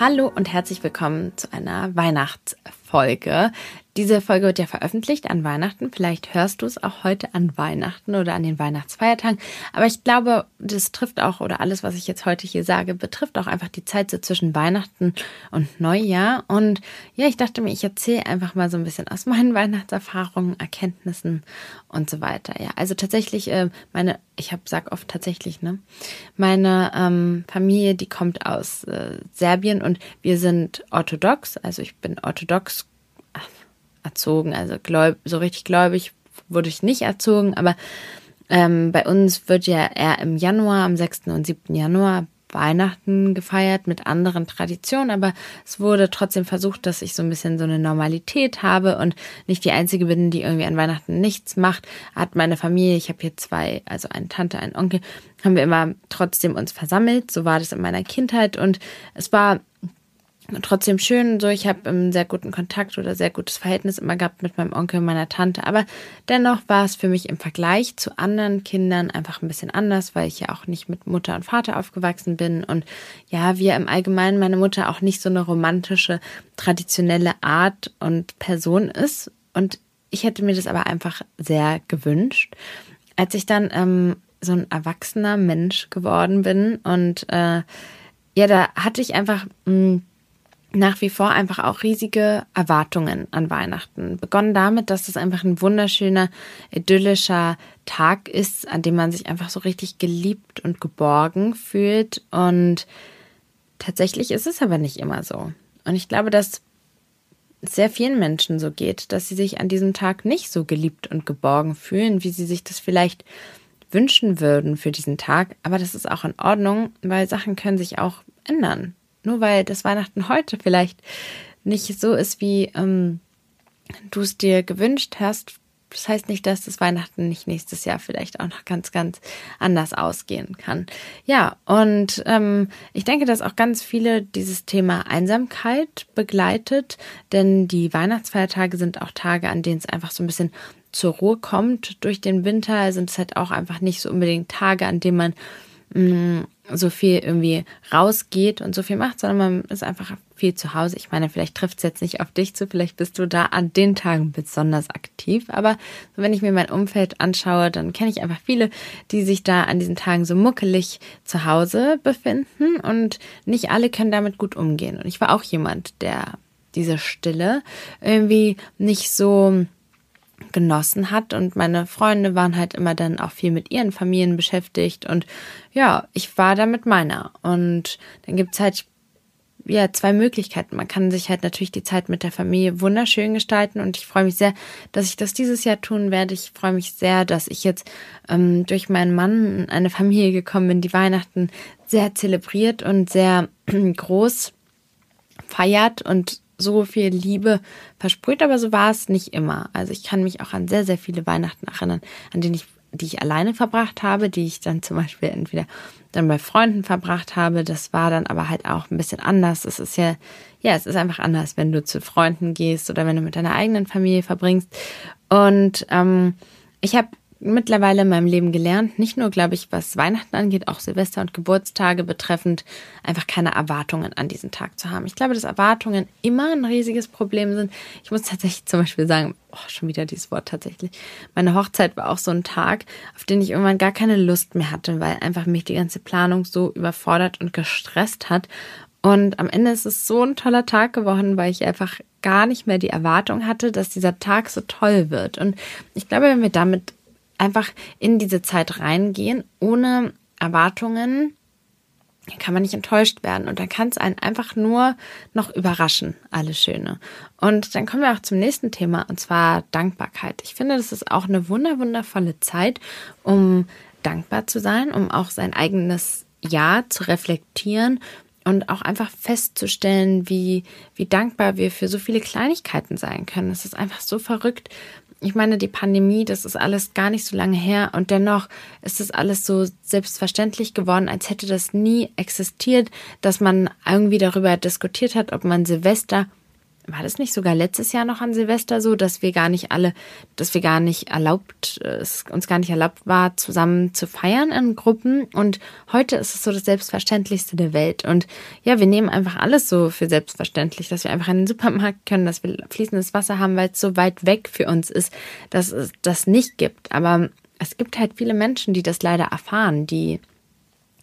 Hallo und herzlich willkommen zu einer Weihnachtsfolge. Diese Folge wird ja veröffentlicht an Weihnachten. Vielleicht hörst du es auch heute an Weihnachten oder an den Weihnachtsfeiertagen. Aber ich glaube, das trifft auch, oder alles, was ich jetzt heute hier sage, betrifft auch einfach die Zeit so zwischen Weihnachten und Neujahr. Und ja, ich dachte mir, ich erzähle einfach mal so ein bisschen aus meinen Weihnachtserfahrungen, Erkenntnissen und so weiter. Ja, also tatsächlich, äh, meine, ich hab, sag oft tatsächlich, ne? Meine ähm, Familie, die kommt aus äh, Serbien und wir sind orthodox. Also ich bin orthodox erzogen. Also gläub, so richtig gläubig wurde ich nicht erzogen, aber ähm, bei uns wird ja eher im Januar, am 6. und 7. Januar Weihnachten gefeiert mit anderen Traditionen, aber es wurde trotzdem versucht, dass ich so ein bisschen so eine Normalität habe und nicht die einzige bin, die irgendwie an Weihnachten nichts macht. Hat meine Familie, ich habe hier zwei, also eine Tante, einen Onkel, haben wir immer trotzdem uns versammelt. So war das in meiner Kindheit und es war trotzdem schön. So, ich habe einen sehr guten Kontakt oder sehr gutes Verhältnis immer gehabt mit meinem Onkel und meiner Tante. Aber dennoch war es für mich im Vergleich zu anderen Kindern einfach ein bisschen anders, weil ich ja auch nicht mit Mutter und Vater aufgewachsen bin. Und ja, wir im Allgemeinen, meine Mutter auch nicht so eine romantische, traditionelle Art und Person ist. Und ich hätte mir das aber einfach sehr gewünscht. Als ich dann ähm, so ein erwachsener Mensch geworden bin und äh, ja, da hatte ich einfach mh, hm, nach wie vor einfach auch riesige Erwartungen an Weihnachten. Begonnen damit, dass es einfach ein wunderschöner, idyllischer Tag ist, an dem man sich einfach so richtig geliebt und geborgen fühlt. Und tatsächlich ist es aber nicht immer so. Und ich glaube, dass es sehr vielen Menschen so geht, dass sie sich an diesem Tag nicht so geliebt und geborgen fühlen, wie sie sich das vielleicht wünschen würden für diesen Tag. Aber das ist auch in Ordnung, weil Sachen können sich auch ändern. Nur weil das Weihnachten heute vielleicht nicht so ist, wie ähm, du es dir gewünscht hast, das heißt nicht, dass das Weihnachten nicht nächstes Jahr vielleicht auch noch ganz, ganz anders ausgehen kann. Ja, und ähm, ich denke, dass auch ganz viele dieses Thema Einsamkeit begleitet, denn die Weihnachtsfeiertage sind auch Tage, an denen es einfach so ein bisschen zur Ruhe kommt. Durch den Winter sind es halt auch einfach nicht so unbedingt Tage, an denen man mh, mm, so viel irgendwie rausgeht und so viel macht, sondern man ist einfach viel zu Hause. Ich meine, vielleicht trifft es jetzt nicht auf dich zu, vielleicht bist du da an den Tagen besonders aktiv, aber wenn ich mir mein Umfeld anschaue, dann kenne ich einfach viele, die sich da an diesen Tagen so muckelig zu Hause befinden und nicht alle können damit gut umgehen. Und ich war auch jemand, der diese Stille irgendwie nicht so genossen hat. Und meine Freunde waren halt immer dann auch viel mit ihren Familien beschäftigt. Und ja, ich war da mit meiner. Und dann gibt's halt ja zwei Möglichkeiten. Man kann sich halt natürlich die Zeit mit der Familie wunderschön gestalten. Und ich freue mich sehr, dass ich das dieses Jahr tun werde. Ich freue mich sehr, dass ich jetzt ähm, durch meinen Mann in eine Familie gekommen bin, die Weihnachten sehr zelebriert und sehr groß feiert. Und so viel Liebe versprüht, aber so war es nicht immer. Also ich kann mich auch an sehr, sehr viele Weihnachten erinnern, an denen ich, die ich alleine verbracht habe, die ich dann zum Beispiel entweder dann bei Freunden verbracht habe. Das war dann aber halt auch ein bisschen anders. Es ist ja, ja, es ist einfach anders, wenn du zu Freunden gehst oder wenn du mit deiner eigenen Familie verbringst. Und ähm, ich habe mittlerweile in meinem Leben gelernt, nicht nur, glaube ich, was Weihnachten angeht, auch Silvester und Geburtstage betreffend, einfach keine Erwartungen an diesen Tag zu haben. Ich glaube, dass Erwartungen immer ein riesiges Problem sind. Ich muss tatsächlich zum Beispiel sagen, oh, schon wieder dieses Wort tatsächlich. Meine Hochzeit war auch so ein Tag, auf den ich irgendwann gar keine Lust mehr hatte, weil einfach mich die ganze Planung so überfordert und gestresst hat. Und am Ende ist es so ein toller Tag geworden, weil ich einfach gar nicht mehr die Erwartung hatte, dass dieser Tag so toll wird. Und ich glaube, wenn wir damit einfach in diese Zeit reingehen, ohne Erwartungen, kann man nicht enttäuscht werden. Und dann kann es einen einfach nur noch überraschen, alles Schöne. Und dann kommen wir auch zum nächsten Thema, und zwar Dankbarkeit. Ich finde, das ist auch eine wunder, wundervolle Zeit, um dankbar zu sein, um auch sein eigenes Ja zu reflektieren und auch einfach festzustellen, wie, wie dankbar wir für so viele Kleinigkeiten sein können. Es ist einfach so verrückt, ich meine, die Pandemie, das ist alles gar nicht so lange her und dennoch ist das alles so selbstverständlich geworden, als hätte das nie existiert, dass man irgendwie darüber diskutiert hat, ob man Silvester war das nicht sogar letztes Jahr noch an Silvester so, dass wir gar nicht alle, dass wir gar nicht erlaubt, es uns gar nicht erlaubt war, zusammen zu feiern in Gruppen. Und heute ist es so das Selbstverständlichste der Welt. Und ja, wir nehmen einfach alles so für selbstverständlich, dass wir einfach in den Supermarkt können, dass wir fließendes Wasser haben, weil es so weit weg für uns ist, dass es das nicht gibt. Aber es gibt halt viele Menschen, die das leider erfahren, die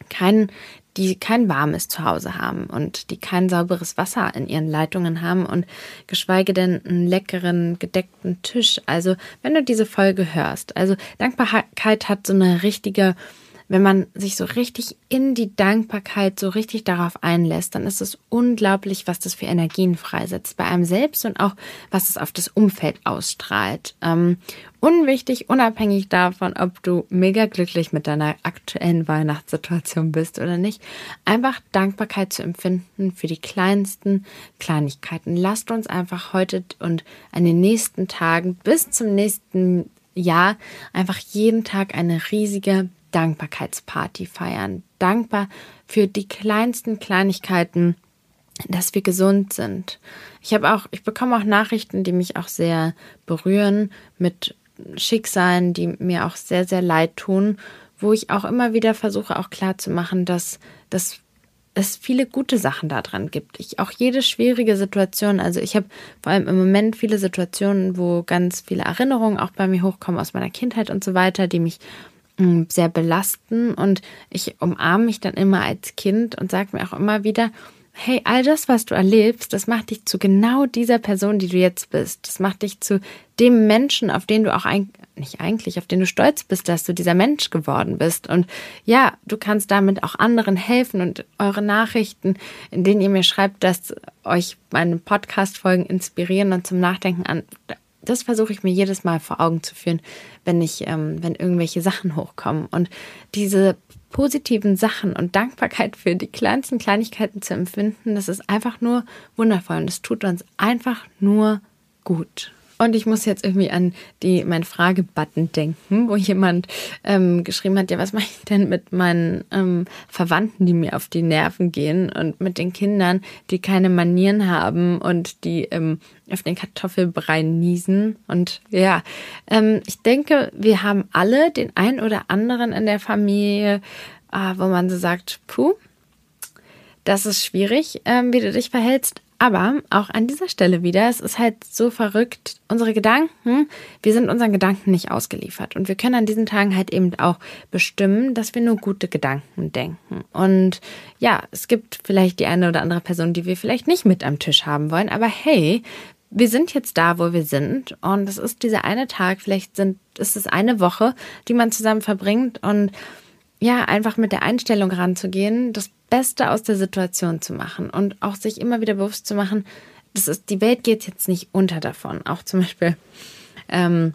kein, die kein warmes Zuhause haben und die kein sauberes Wasser in ihren Leitungen haben und geschweige denn einen leckeren gedeckten Tisch. Also wenn du diese Folge hörst, also Dankbarkeit hat so eine richtige wenn man sich so richtig in die Dankbarkeit so richtig darauf einlässt, dann ist es unglaublich, was das für Energien freisetzt bei einem selbst und auch was es auf das Umfeld ausstrahlt. Ähm, unwichtig, unabhängig davon, ob du mega glücklich mit deiner aktuellen Weihnachtssituation bist oder nicht, einfach Dankbarkeit zu empfinden für die kleinsten Kleinigkeiten. Lasst uns einfach heute und an den nächsten Tagen bis zum nächsten Jahr einfach jeden Tag eine riesige Dankbarkeitsparty feiern. Dankbar für die kleinsten Kleinigkeiten, dass wir gesund sind. Ich habe auch, ich bekomme auch Nachrichten, die mich auch sehr berühren mit Schicksalen, die mir auch sehr, sehr leid tun, wo ich auch immer wieder versuche, auch klar dass, dass es viele gute Sachen daran gibt. Ich auch jede schwierige Situation, also ich habe vor allem im Moment viele Situationen, wo ganz viele Erinnerungen auch bei mir hochkommen aus meiner Kindheit und so weiter, die mich sehr belasten und ich umarme mich dann immer als Kind und sage mir auch immer wieder, hey, all das, was du erlebst, das macht dich zu genau dieser Person, die du jetzt bist. Das macht dich zu dem Menschen, auf den du auch ein, nicht eigentlich, auf den du stolz bist, dass du dieser Mensch geworden bist. Und ja, du kannst damit auch anderen helfen und eure Nachrichten, in denen ihr mir schreibt, dass euch meine Podcast-Folgen inspirieren und zum Nachdenken an, das versuche ich mir jedes Mal vor Augen zu führen, wenn ich, ähm, wenn irgendwelche Sachen hochkommen. Und diese positiven Sachen und Dankbarkeit für die kleinsten Kleinigkeiten zu empfinden, das ist einfach nur wundervoll und es tut uns einfach nur gut. Und ich muss jetzt irgendwie an die mein Fragebutton denken, wo jemand ähm, geschrieben hat, ja, was mache ich denn mit meinen ähm, Verwandten, die mir auf die Nerven gehen und mit den Kindern, die keine Manieren haben und die ähm, auf den Kartoffelbrei niesen. Und ja, ähm, ich denke, wir haben alle den ein oder anderen in der Familie, äh, wo man so sagt, puh, das ist schwierig, ähm, wie du dich verhältst. Aber auch an dieser Stelle wieder, es ist halt so verrückt, unsere Gedanken, wir sind unseren Gedanken nicht ausgeliefert. Und wir können an diesen Tagen halt eben auch bestimmen, dass wir nur gute Gedanken denken. Und ja, es gibt vielleicht die eine oder andere Person, die wir vielleicht nicht mit am Tisch haben wollen. Aber hey, wir sind jetzt da, wo wir sind. Und es ist dieser eine Tag, vielleicht sind, ist es eine Woche, die man zusammen verbringt. Und ja, einfach mit der Einstellung ranzugehen, das Beste aus der Situation zu machen und auch sich immer wieder bewusst zu machen, das ist, die Welt geht jetzt nicht unter davon. Auch zum Beispiel ähm,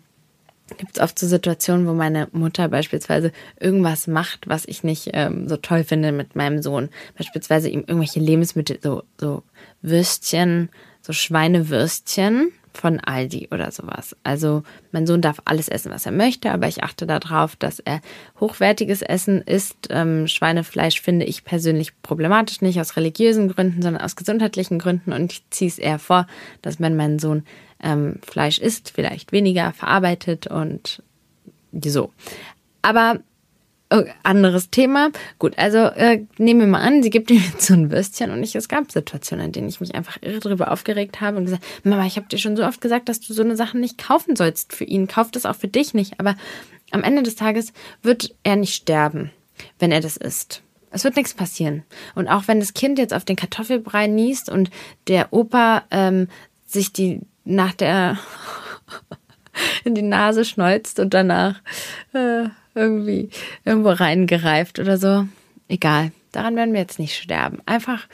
gibt es oft so Situationen, wo meine Mutter beispielsweise irgendwas macht, was ich nicht ähm, so toll finde mit meinem Sohn. Beispielsweise ihm irgendwelche Lebensmittel, so, so Würstchen, so Schweinewürstchen von Aldi oder sowas. Also mein Sohn darf alles essen, was er möchte, aber ich achte darauf, dass er hochwertiges Essen isst. Ähm, Schweinefleisch finde ich persönlich problematisch, nicht aus religiösen Gründen, sondern aus gesundheitlichen Gründen. Und ich ziehe es eher vor, dass wenn mein Sohn ähm, Fleisch isst, vielleicht weniger verarbeitet und so. Aber Oh, anderes Thema. Gut, also äh, nehmen wir mal an, sie gibt ihm jetzt so ein Würstchen und ich, es gab Situationen, in denen ich mich einfach irre darüber aufgeregt habe und gesagt, Mama, ich habe dir schon so oft gesagt, dass du so eine Sache nicht kaufen sollst für ihn. Kauf das auch für dich nicht. Aber am Ende des Tages wird er nicht sterben, wenn er das isst. Es wird nichts passieren. Und auch wenn das Kind jetzt auf den Kartoffelbrei niest und der Opa ähm, sich die nach der in die Nase schneuzt und danach äh, irgendwie irgendwo reingereift oder so. Egal, daran werden wir jetzt nicht sterben. Einfach,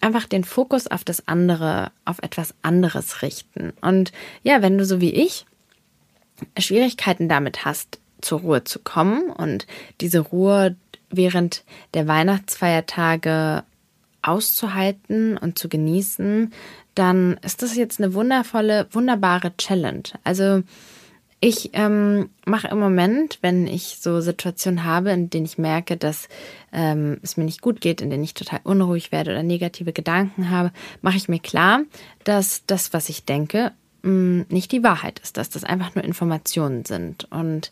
einfach den Fokus auf das andere, auf etwas anderes richten. Und ja, wenn du so wie ich Schwierigkeiten damit hast, zur Ruhe zu kommen und diese Ruhe während der Weihnachtsfeiertage auszuhalten und zu genießen, dann ist das jetzt eine wundervolle, wunderbare Challenge. Also Ich ähm, mache im Moment, wenn ich so Situationen habe, in denen ich merke, dass ähm, es mir nicht gut geht, in denen ich total unruhig werde oder negative Gedanken habe, mache ich mir klar, dass das, was ich denke, mh, mm, nicht die Wahrheit ist, dass das einfach nur Informationen sind. Und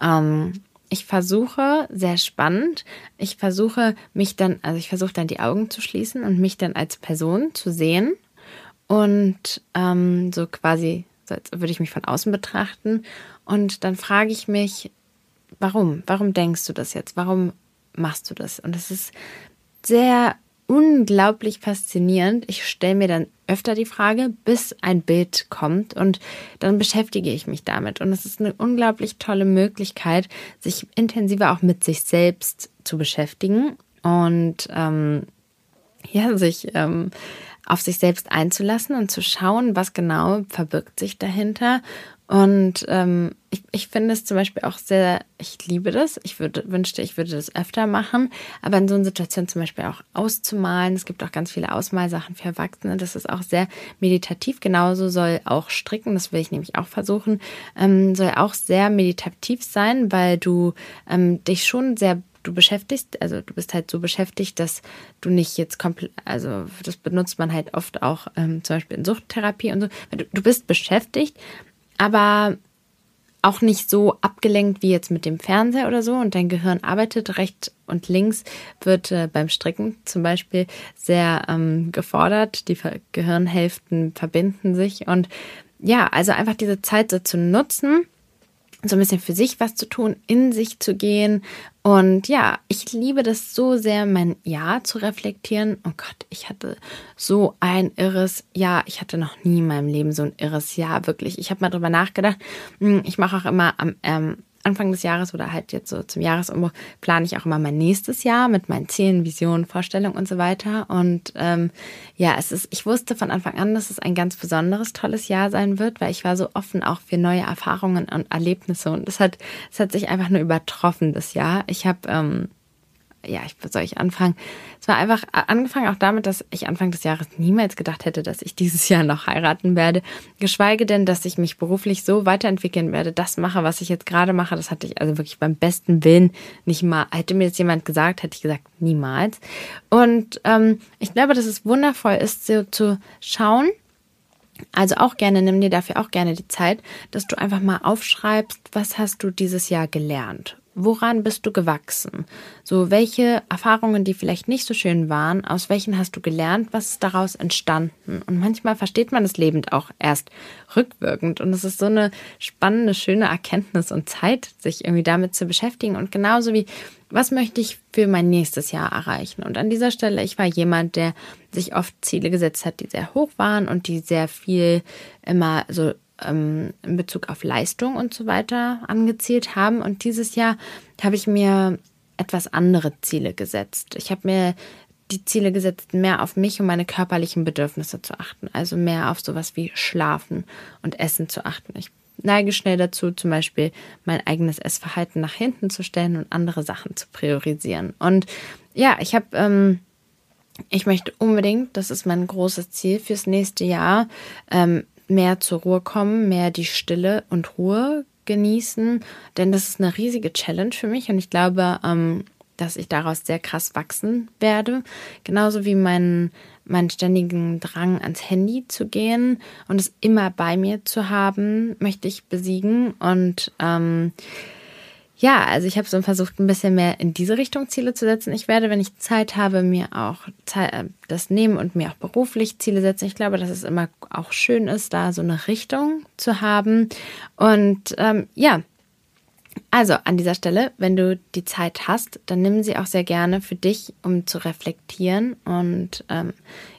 ähm, ich versuche, sehr spannend, ich versuche mich dann, also ich versuche dann die Augen zu schließen und mich dann als Person zu sehen und ähm, so quasi, als würde ich mich von außen betrachten. Und dann frage ich mich, warum? Warum denkst du das jetzt? Warum machst du das? Und es ist sehr unglaublich faszinierend. Ich stelle mir dann öfter die Frage, bis ein Bild kommt und dann beschäftige ich mich damit. Und es ist eine unglaublich tolle Möglichkeit, sich intensiver auch mit sich selbst zu beschäftigen und ähm, ja, sich ähm, auf sich selbst einzulassen und zu schauen, was genau verbirgt sich dahinter und ähm, ich, ich finde es zum Beispiel auch sehr, ich liebe das. Ich würde, wünschte, ich würde das öfter machen. Aber in so einer Situation zum Beispiel auch auszumalen. Es gibt auch ganz viele Ausmalsachen für Erwachsene. Das ist auch sehr meditativ. Genauso soll auch Stricken, das will ich nämlich auch versuchen, ähm, soll auch sehr meditativ sein, weil du ähm, dich schon sehr du beschäftigst, also du bist halt so beschäftigt, dass du nicht jetzt komplett, also das benutzt man halt oft auch ähm, zum Beispiel in Suchttherapie und so. Du, du bist beschäftigt, aber auch nicht so abgelenkt wie jetzt mit dem Fernseher oder so. Und dein Gehirn arbeitet rechts und links, wird äh, beim Stricken zum Beispiel sehr ähm, gefordert. Die Gehirnhälften verbinden sich. Und ja, also einfach diese Zeit so zu nutzen so ein bisschen für sich was zu tun, in sich zu gehen. Und ja, ich liebe das so sehr, mein Jahr zu reflektieren. Oh Gott, ich hatte so ein irres Jahr. Ich hatte noch nie in meinem Leben so ein irres Jahr, wirklich. Ich habe mal drüber nachgedacht. Hm, ich mache auch immer am ähm, Anfang des Jahres oder halt jetzt so zum Jahresumbruch plane ich auch immer mein nächstes Jahr mit meinen Zielen, Visionen, Vorstellungen und so weiter. Und ähm, ja, es ist, ich wusste von Anfang an, dass es ein ganz besonderes, tolles Jahr sein wird, weil ich war so offen auch für neue Erfahrungen und Erlebnisse. Und es hat, es hat sich einfach nur übertroffen, das Jahr. Ich habe ähm, ja, ich soll ich anfangen? Es war einfach angefangen auch damit, dass ich Anfang des Jahres niemals gedacht hätte, dass ich dieses Jahr noch heiraten werde. Geschweige denn, dass ich mich beruflich so weiterentwickeln werde, das mache, was ich jetzt gerade mache. Das hatte ich also wirklich beim besten Willen nicht mal. Hätte mir jetzt jemand gesagt, hätte ich gesagt, niemals. Und ähm, ich glaube, dass es wundervoll ist, so zu schauen, also auch gerne, nimm dir dafür auch gerne die Zeit, dass du einfach mal aufschreibst, was hast du dieses Jahr gelernt? Woran bist du gewachsen? So, welche Erfahrungen, die vielleicht nicht so schön waren, aus welchen hast du gelernt? Was ist daraus entstanden? Und manchmal versteht man das Leben auch erst rückwirkend. Und es ist so eine spannende, schöne Erkenntnis und Zeit, sich irgendwie damit zu beschäftigen. Und genauso wie, was möchte ich für mein nächstes Jahr erreichen? Und an dieser Stelle, ich war jemand, der sich oft Ziele gesetzt hat, die sehr hoch waren und die sehr viel immer so ähm, in Bezug auf Leistung und so weiter angezielt haben. Und dieses Jahr habe ich mir etwas andere Ziele gesetzt. Ich habe mir die Ziele gesetzt, mehr auf mich und meine körperlichen Bedürfnisse zu achten. Also mehr auf sowas wie Schlafen und Essen zu achten. Ich neige schnell dazu, zum Beispiel mein eigenes Essverhalten nach hinten zu stellen und andere Sachen zu priorisieren. Und ja, ich habe, ähm, ich möchte unbedingt, das ist mein großes Ziel fürs nächste Jahr, ähm, mehr zur Ruhe kommen, mehr die Stille und Ruhe genießen, denn das ist eine riesige Challenge für mich und ich glaube, ähm, dass ich daraus sehr krass wachsen werde. Genauso wie meinen, meinen ständigen Drang ans Handy zu gehen und es immer bei mir zu haben, möchte ich besiegen und ähm, ja, also ich habe so versucht, ein bisschen mehr in diese Richtung Ziele zu setzen. Ich werde, wenn ich Zeit habe, mir auch äh, das nehmen und mir auch beruflich Ziele setzen. Ich glaube, dass es immer auch schön ist, da so eine Richtung zu haben. Und ähm, ja, also an dieser Stelle, wenn du die Zeit hast, dann nimm sie auch sehr gerne für dich, um zu reflektieren und ähm,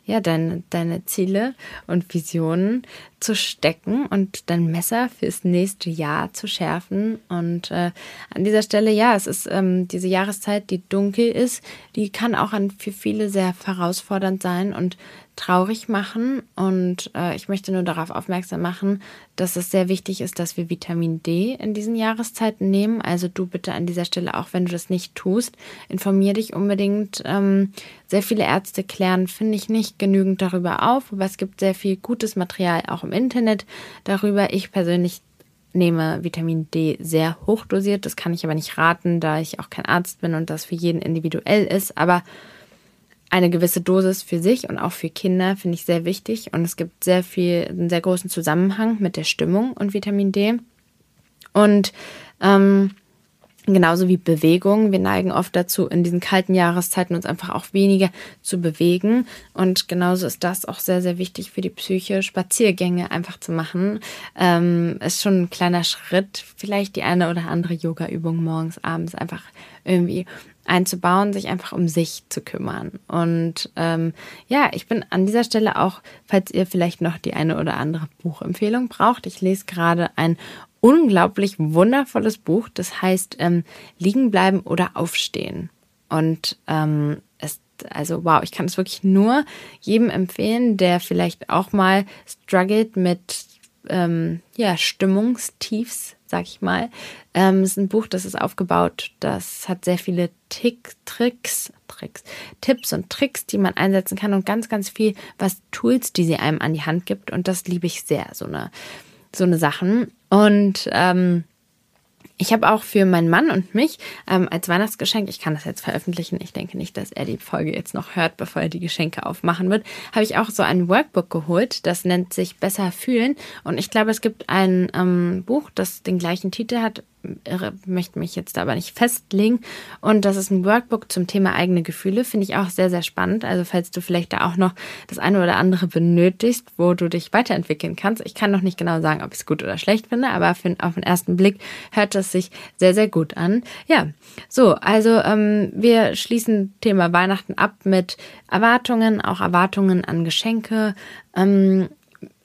ja, deine, deine Ziele und Visionen zu stecken und dein Messer fürs nächste Jahr zu schärfen. Und äh, an dieser Stelle, ja, es ist ähm, diese Jahreszeit, die dunkel ist, die kann auch an, für viele sehr herausfordernd sein und traurig machen. Und äh, ich möchte nur darauf aufmerksam machen, dass es sehr wichtig ist, dass wir Vitamin D in diesen Jahreszeiten nehmen. Also du bitte an dieser Stelle, auch wenn du das nicht tust, informier dich unbedingt. Ähm, sehr viele Ärzte klären, finde ich, nicht genügend darüber auf, aber es gibt sehr viel gutes Material auch im Internet darüber. Ich persönlich nehme Vitamin D sehr hochdosiert. Das kann ich aber nicht raten, da ich auch kein Arzt bin und das für jeden individuell ist. Aber eine gewisse Dosis für sich und auch für Kinder finde ich sehr wichtig. Und es gibt sehr viel, einen sehr großen Zusammenhang mit der Stimmung und Vitamin D. Und ähm, Genauso wie Bewegung. Wir neigen oft dazu, in diesen kalten Jahreszeiten uns einfach auch weniger zu bewegen. Und genauso ist das auch sehr, sehr wichtig für die Psyche, Spaziergänge einfach zu machen. Ähm, ist schon ein kleiner Schritt, vielleicht die eine oder andere Yoga-Übung morgens, abends einfach irgendwie einzubauen, sich einfach um sich zu kümmern. Und ähm, ja, ich bin an dieser Stelle auch, falls ihr vielleicht noch die eine oder andere Buchempfehlung braucht, ich lese gerade ein unglaublich wundervolles Buch. Das heißt ähm, Liegen bleiben oder aufstehen. Und ähm, es, also wow, ich kann es wirklich nur jedem empfehlen, der vielleicht auch mal struggelt mit ähm, ja, Stimmungstiefs, sag ich mal. Ähm, es ist ein Buch, das ist aufgebaut, das hat sehr viele Tick, Tricks, Tricks, Tipps und Tricks, die man einsetzen kann und ganz, ganz viel, was Tools, die sie einem an die Hand gibt. Und das liebe ich sehr, so eine, so eine Sachen. Und ähm, ich habe auch für meinen Mann und mich ähm, als Weihnachtsgeschenk, ich kann das jetzt veröffentlichen, ich denke nicht, dass er die Folge jetzt noch hört, bevor er die Geschenke aufmachen wird, habe ich auch so ein Workbook geholt, das nennt sich Besser fühlen. Und ich glaube, es gibt ein ähm, Buch, das den gleichen Titel hat, möchte mich jetzt aber nicht festlegen. Und das ist ein Workbook zum Thema eigene Gefühle. Finde ich auch sehr, sehr spannend. Also falls du vielleicht da auch noch das eine oder andere benötigst, wo du dich weiterentwickeln kannst. Ich kann noch nicht genau sagen, ob ich es gut oder schlecht finde, aber für, auf den ersten Blick hört es sich sehr, sehr gut an. Ja, so, also ähm, wir schließen Thema Weihnachten ab mit Erwartungen, auch Erwartungen an Geschenke. Ähm,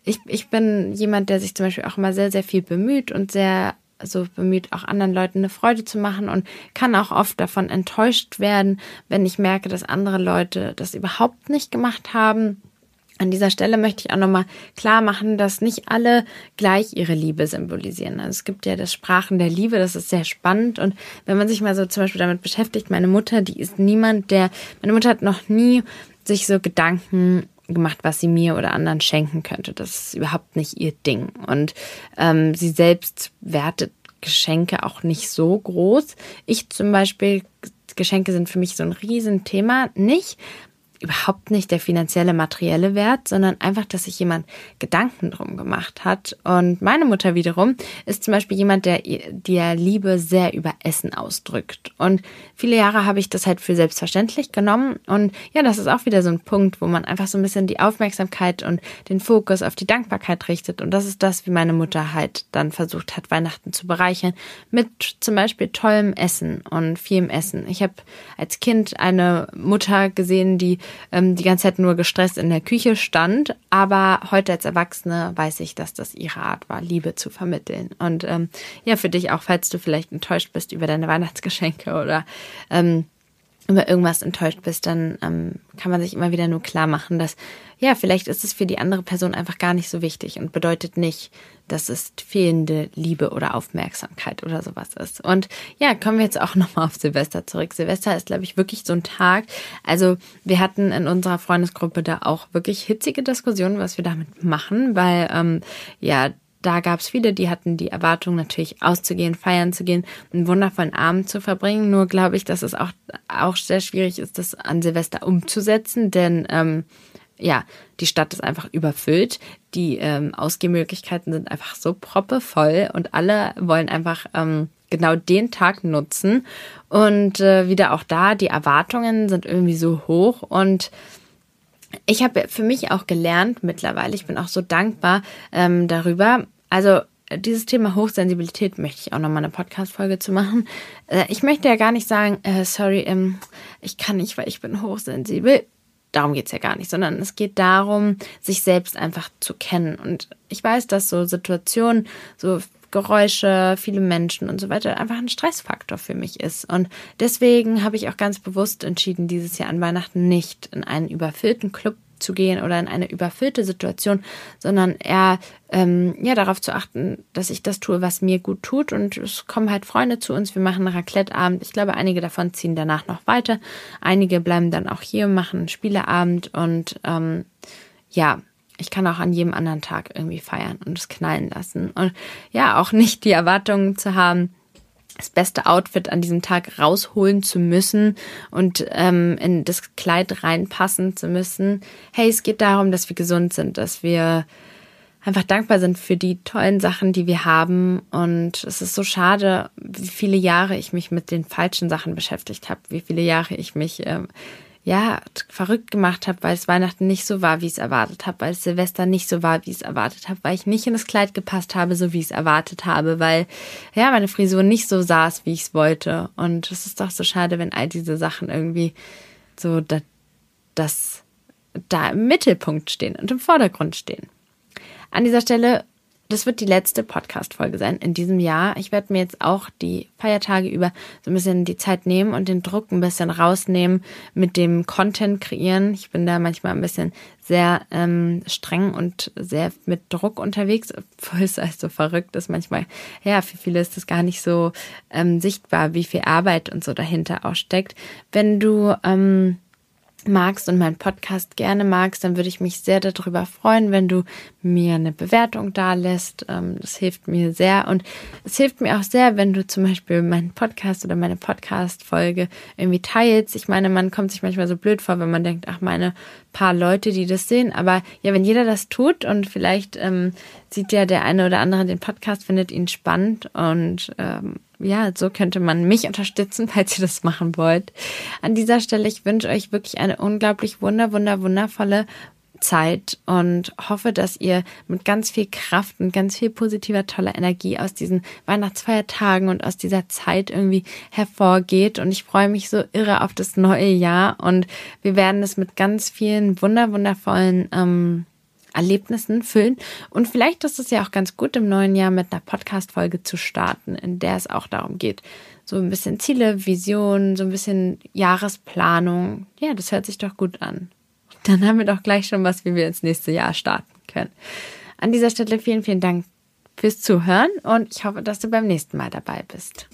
ich, ich bin jemand, der sich zum Beispiel auch immer sehr, sehr viel bemüht und sehr so bemüht, auch anderen Leuten eine Freude zu machen und kann auch oft davon enttäuscht werden, wenn ich merke, dass andere Leute das überhaupt nicht gemacht haben. An dieser Stelle möchte ich auch nochmal klar machen, dass nicht alle gleich ihre Liebe symbolisieren. Also es gibt ja das Sprachen der Liebe, das ist sehr spannend. Und wenn man sich mal so zum Beispiel damit beschäftigt, meine Mutter, die ist niemand, der, meine Mutter hat noch nie sich so Gedanken gemacht, was sie mir oder anderen schenken könnte. Das ist überhaupt nicht ihr Ding. Und ähm, sie selbst wertet Geschenke auch nicht so groß. Ich zum Beispiel, Geschenke sind für mich so ein Riesenthema. Nicht, überhaupt nicht der finanzielle, materielle Wert, sondern einfach, dass sich jemand Gedanken drum gemacht hat. Und meine Mutter wiederum ist zum Beispiel jemand, der der Liebe sehr über Essen ausdrückt. Und viele Jahre habe ich das halt für selbstverständlich genommen. Und ja, das ist auch wieder so ein Punkt, wo man einfach so ein bisschen die Aufmerksamkeit und den Fokus auf die Dankbarkeit richtet. Und das ist das, wie meine Mutter halt dann versucht hat, Weihnachten zu bereichern. Mit zum Beispiel tollem Essen und vielem Essen. Ich habe als Kind eine Mutter gesehen, die ähm, die ganze Zeit nur gestresst in der Küche stand. Aber heute als Erwachsene weiß ich, dass das ihre Art war, Liebe zu vermitteln. Und ähm, ja, für dich auch, falls du vielleicht enttäuscht bist über deine Weihnachtsgeschenke oder ähm, über irgendwas enttäuscht bist, dann ähm, kann man sich immer wieder nur klar machen, dass ja, vielleicht ist es für die andere Person einfach gar nicht so wichtig und bedeutet nicht, dass es fehlende Liebe oder Aufmerksamkeit oder sowas ist. Und ja, kommen wir jetzt auch nochmal auf Silvester zurück. Silvester ist, glaube ich, wirklich so ein Tag. Also wir hatten in unserer Freundesgruppe da auch wirklich hitzige Diskussionen, was wir damit machen, weil ähm, ja, da gab es viele, die hatten die Erwartung, natürlich auszugehen, feiern zu gehen, einen wundervollen Abend zu verbringen. Nur glaube ich, dass es auch, auch sehr schwierig ist, das an Silvester umzusetzen, denn ähm, ja, die Stadt ist einfach überfüllt. Die ähm, Ausgehmöglichkeiten sind einfach so proppevoll und alle wollen einfach ähm, genau den Tag nutzen. Und äh, wieder auch da, die Erwartungen sind irgendwie so hoch und ich habe für mich auch gelernt mittlerweile, ich bin auch so dankbar ähm, darüber. Also dieses Thema Hochsensibilität möchte ich auch nochmal eine Podcast-Folge zu machen. Äh, ich möchte ja gar nicht sagen, äh, sorry, ähm, ich kann nicht, weil ich bin hochsensibel darum geht es ja gar nicht, sondern es geht darum, sich selbst einfach zu kennen. Und ich weiß, dass so Situationen, so Geräusche, viele Menschen und so weiter einfach ein Stressfaktor für mich ist. Und deswegen habe ich auch ganz bewusst entschieden, dieses Jahr an Weihnachten nicht in einen überfüllten Club zu gehen oder in eine überfüllte Situation, sondern eher ähm, ja darauf zu achten, dass ich das tue, was mir gut tut. Und es kommen halt Freunde zu uns. Wir machen einen Raclette-Abend. Ich glaube, einige davon ziehen danach noch weiter. Einige bleiben dann auch hier, machen einen Spieleabend und ähm, ja, ich kann auch an jedem anderen Tag irgendwie feiern und es knallen lassen. Und ja, auch nicht die Erwartungen zu haben, das beste Outfit an diesem Tag rausholen zu müssen und ähm, in das Kleid reinpassen zu müssen. Hey, es geht darum, dass wir gesund sind, dass wir einfach dankbar sind für die tollen Sachen, die wir haben. Und es ist so schade, wie viele Jahre ich mich mit den falschen Sachen beschäftigt habe, wie viele Jahre ich mich ähm, ja verrückt gemacht habe, weil es Weihnachten nicht so war, wie ich es erwartet habe, weil es Silvester nicht so war, wie ich es erwartet habe, weil ich nicht in das Kleid gepasst habe, so wie ich es erwartet habe, weil ja meine Frisur nicht so saß, wie ich es wollte. Und es ist doch so schade, wenn all diese Sachen irgendwie so das, das da im Mittelpunkt stehen und im Vordergrund stehen. An dieser Stelle, das wird die letzte Podcast-Folge sein in diesem Jahr. Ich werde mir jetzt auch die Feiertage über so ein bisschen die Zeit nehmen und den Druck ein bisschen rausnehmen mit dem Content kreieren. Ich bin da manchmal ein bisschen sehr ähm, streng und sehr mit Druck unterwegs, obwohl es also verrückt ist. Manchmal, ja, für viele ist das gar nicht so ähm, sichtbar, wie viel Arbeit und so dahinter auch steckt. Wenn du ähm, magst und meinen Podcast gerne magst, dann würde ich mich sehr darüber freuen, wenn du mir eine Bewertung da lässt. Ähm, das hilft mir sehr und es hilft mir auch sehr, wenn du zum Beispiel meinen Podcast oder meine Podcast-Folge irgendwie teilst. Ich meine, man kommt sich manchmal so blöd vor, wenn man denkt, ach, meine paar Leute, die das sehen. Aber ja, wenn jeder das tut und vielleicht ähm, sieht ja der eine oder andere den Podcast, findet ihn spannend und ähm, ja, so könnte man mich unterstützen, falls ihr das machen wollt. An dieser Stelle, ich wünsche euch wirklich eine unglaublich wunder, wunder, wundervolle Zeit und hoffe, dass ihr mit ganz viel Kraft und ganz viel positiver, toller Energie aus diesen Weihnachtsfeiertagen und aus dieser Zeit irgendwie hervorgeht. Und ich freue mich so irre auf das neue Jahr und wir werden es mit ganz vielen wunder, wundervollen ähm, Erlebnissen füllen. Und vielleicht ist es ja auch ganz gut, im neuen Jahr mit einer Podcast-Folge zu starten, in der es auch darum geht, so ein bisschen Ziele, Visionen, so ein bisschen Jahresplanung. Ja, das hört sich doch gut an. Dann haben wir doch gleich schon was, wie wir ins nächste Jahr starten können. An dieser Stelle vielen, vielen Dank fürs Zuhören und ich hoffe, dass du beim nächsten Mal dabei bist.